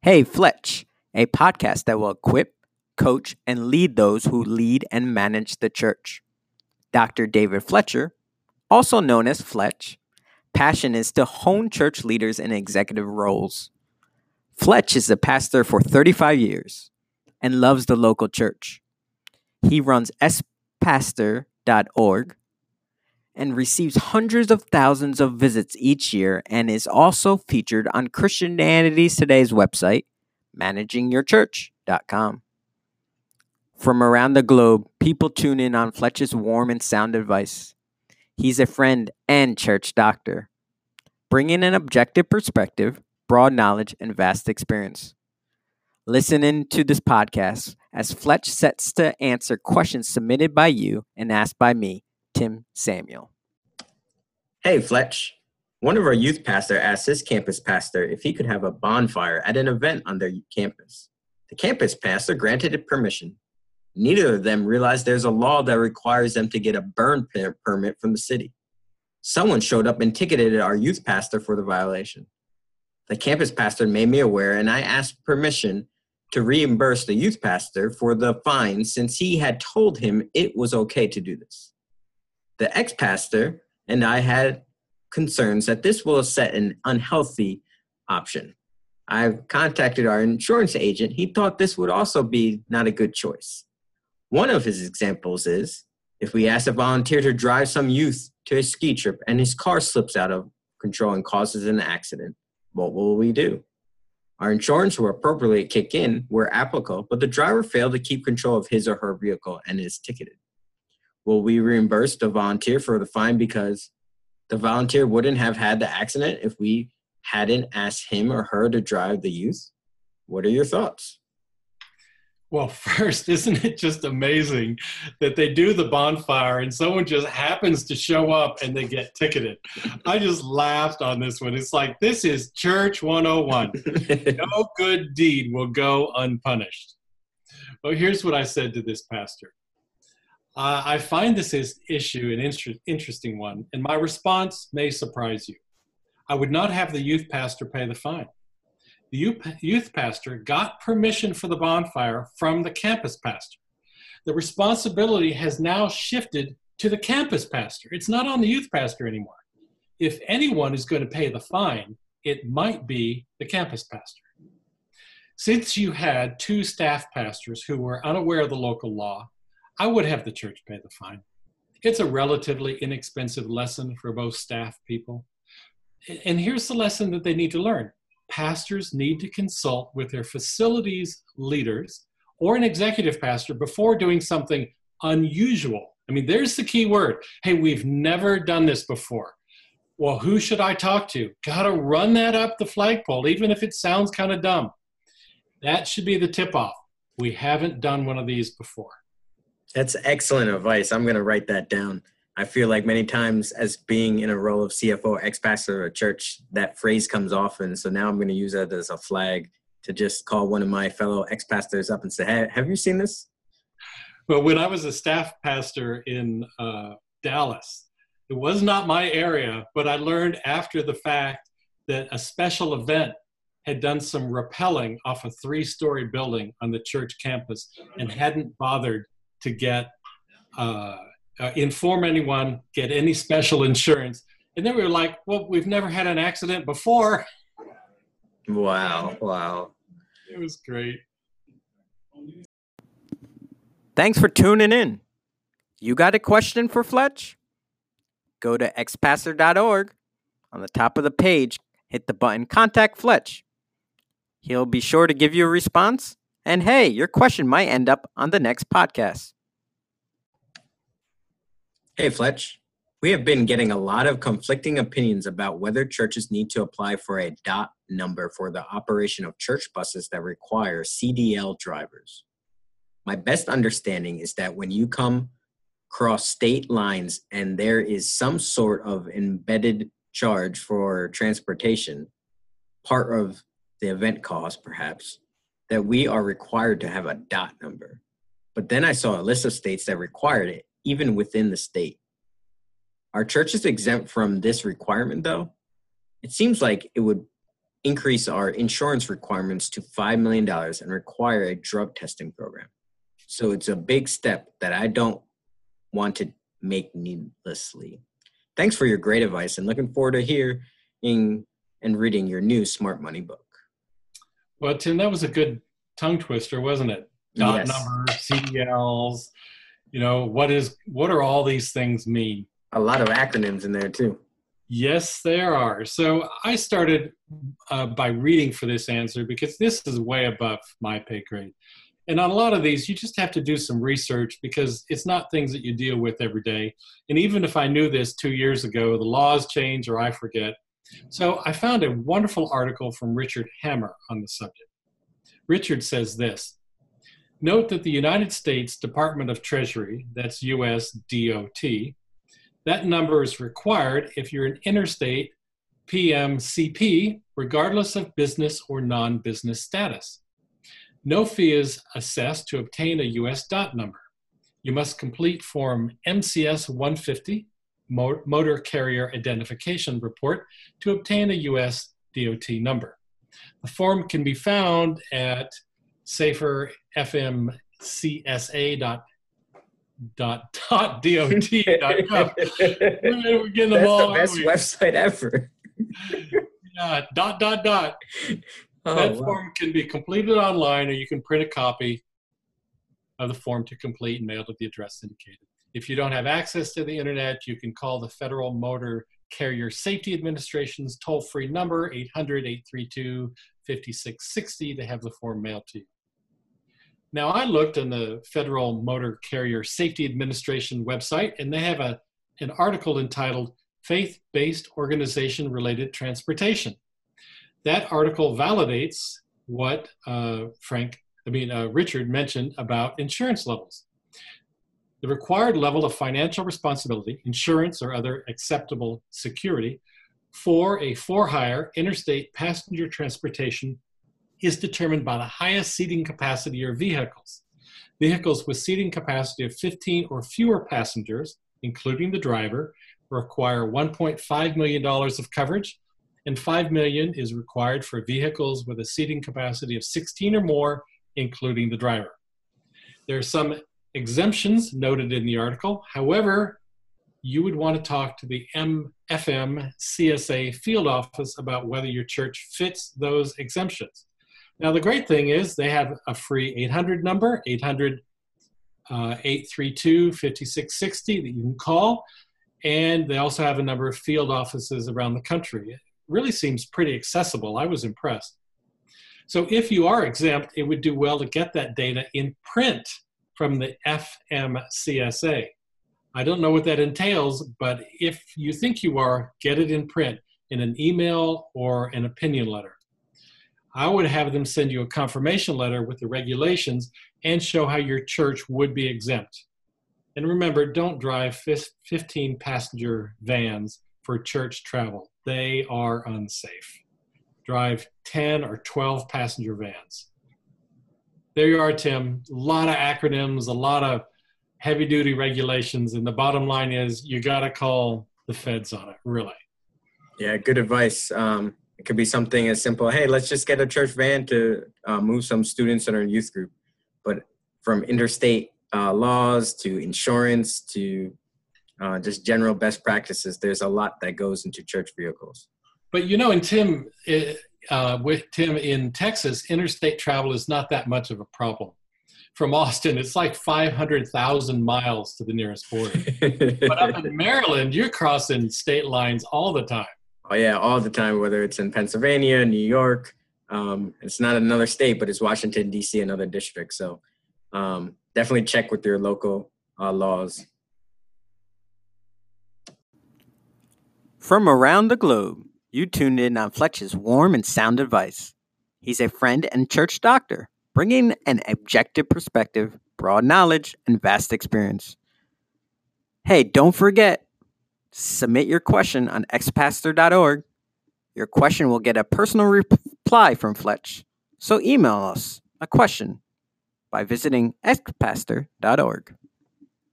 Hey Fletch, a podcast that will equip, coach, and lead those who lead and manage the church. Dr. David Fletcher, also known as Fletch, passion is to hone church leaders in executive roles. Fletch is a pastor for 35 years and loves the local church. He runs xpastor.org and receives hundreds of thousands of visits each year and is also featured on Christianity Today's website, managingyourchurch.com. From around the globe, people tune in on Fletch's warm and sound advice. He's a friend and church doctor, bringing an objective perspective, broad knowledge, and vast experience. Listen in to this podcast as Fletch sets to answer questions submitted by you and asked by me, Tim Samuel. Hey, Fletch. One of our youth pastor asked his campus pastor if he could have a bonfire at an event on their campus. The campus pastor granted it permission. Neither of them realized there's a law that requires them to get a burn permit from the city. Someone showed up and ticketed our youth pastor for the violation. The campus pastor made me aware, and I asked permission to reimburse the youth pastor for the fine since he had told him it was okay to do this. The ex pastor and I had concerns that this will set an unhealthy option. I contacted our insurance agent. He thought this would also be not a good choice. One of his examples is if we ask a volunteer to drive some youth to a ski trip and his car slips out of control and causes an accident, what will we do? Our insurance will appropriately kick in where applicable, but the driver failed to keep control of his or her vehicle and is ticketed. Will we reimbursed the volunteer for the fine because the volunteer wouldn't have had the accident if we hadn't asked him or her to drive the youth? What are your thoughts? Well, first, isn't it just amazing that they do the bonfire and someone just happens to show up and they get ticketed? I just laughed on this one. It's like, this is Church 101. no good deed will go unpunished. Well, here's what I said to this pastor uh, I find this is issue an inter- interesting one, and my response may surprise you. I would not have the youth pastor pay the fine the youth pastor got permission for the bonfire from the campus pastor. The responsibility has now shifted to the campus pastor. It's not on the youth pastor anymore. If anyone is going to pay the fine, it might be the campus pastor. Since you had two staff pastors who were unaware of the local law, I would have the church pay the fine. It's a relatively inexpensive lesson for both staff people. And here's the lesson that they need to learn pastors need to consult with their facilities leaders or an executive pastor before doing something unusual. I mean, there's the key word. Hey, we've never done this before. Well, who should I talk to? Got to run that up the flagpole, even if it sounds kind of dumb. That should be the tip off. We haven't done one of these before. That's excellent advice. I'm going to write that down. I feel like many times as being in a role of CFO, ex-pastor a church, that phrase comes often. So now I'm going to use that as a flag to just call one of my fellow ex-pastors up and say, hey, have you seen this? Well, when I was a staff pastor in uh, Dallas, it was not my area, but I learned after the fact that a special event had done some rappelling off a three-story building on the church campus and hadn't bothered to get uh, uh, inform anyone, get any special insurance. And then we were like, well, we've never had an accident before. Wow, wow. It was great. Thanks for tuning in. You got a question for Fletch? Go to xpastor.org. On the top of the page, hit the button Contact Fletch. He'll be sure to give you a response. And hey, your question might end up on the next podcast. Hey, Fletch. We have been getting a lot of conflicting opinions about whether churches need to apply for a DOT number for the operation of church buses that require CDL drivers. My best understanding is that when you come cross state lines and there is some sort of embedded charge for transportation, part of the event cost perhaps, that we are required to have a DOT number. But then I saw a list of states that required it even within the state. Are churches exempt from this requirement, though? It seems like it would increase our insurance requirements to $5 million and require a drug testing program. So it's a big step that I don't want to make needlessly. Thanks for your great advice and looking forward to hearing and reading your new Smart Money book. Well, Tim, that was a good tongue twister, wasn't it? Dot Yes. number, CDLs, you know, what is what are all these things mean? A lot of acronyms in there too. Yes, there are. So I started uh, by reading for this answer because this is way above my pay grade. And on a lot of these, you just have to do some research because it's not things that you deal with every day. And even if I knew this two years ago, the laws change or I forget. So I found a wonderful article from Richard Hammer on the subject. Richard says this Note that the United States Department of Treasury, that's US DOT, that number is required if you're an interstate PMCP, regardless of business or non business status. No fee is assessed to obtain a US DOT number. You must complete Form MCS 150, Mo- Motor Carrier Identification Report, to obtain a US DOT number. The form can be found at saferfmcsa.com dot dot dot com. We're getting them That's all. the best we? website ever. Yeah, dot dot dot. Oh, that wow. form can be completed online, or you can print a copy of the form to complete and mail to the address indicated. If you don't have access to the internet, you can call the Federal Motor Carrier Safety Administration's toll-free number 800-832-5660 to have the form mailed to you. Now, I looked on the Federal Motor Carrier Safety Administration website, and they have a, an article entitled Faith Based Organization Related Transportation. That article validates what uh, Frank, I mean, uh, Richard mentioned about insurance levels. The required level of financial responsibility, insurance or other acceptable security, for a for hire interstate passenger transportation is determined by the highest seating capacity of vehicles. Vehicles with seating capacity of 15 or fewer passengers, including the driver, require $1.5 million of coverage, and 5 million is required for vehicles with a seating capacity of 16 or more, including the driver. There are some exemptions noted in the article. However, you would want to talk to the MFM CSA field office about whether your church fits those exemptions. Now, the great thing is they have a free 800 number, 800 uh, 832 5660 that you can call. And they also have a number of field offices around the country. It really seems pretty accessible. I was impressed. So, if you are exempt, it would do well to get that data in print from the FMCSA. I don't know what that entails, but if you think you are, get it in print in an email or an opinion letter. I would have them send you a confirmation letter with the regulations and show how your church would be exempt. And remember, don't drive 15 passenger vans for church travel, they are unsafe. Drive 10 or 12 passenger vans. There you are, Tim. A lot of acronyms, a lot of heavy duty regulations. And the bottom line is you got to call the feds on it, really. Yeah, good advice. Um, it could be something as simple, hey, let's just get a church van to uh, move some students in our youth group. But from interstate uh, laws to insurance to uh, just general best practices, there's a lot that goes into church vehicles. But you know, and Tim, eh, uh, with Tim in Texas, interstate travel is not that much of a problem. From Austin, it's like 500,000 miles to the nearest border. But up in Maryland, you're crossing state lines all the time. oh, yeah, all the time, whether it's in Pennsylvania, New York. Um, it's not another state, but it's Washington, D.C., another district. So um, definitely check with your local uh, laws. From around the globe, you tuned in on Fletch's warm and sound advice. He's a friend and church doctor, bringing an objective perspective, broad knowledge, and vast experience. Hey, don't forget, submit your question on xpastor.org. Your question will get a personal reply from Fletch. So email us a question by visiting xpastor.org.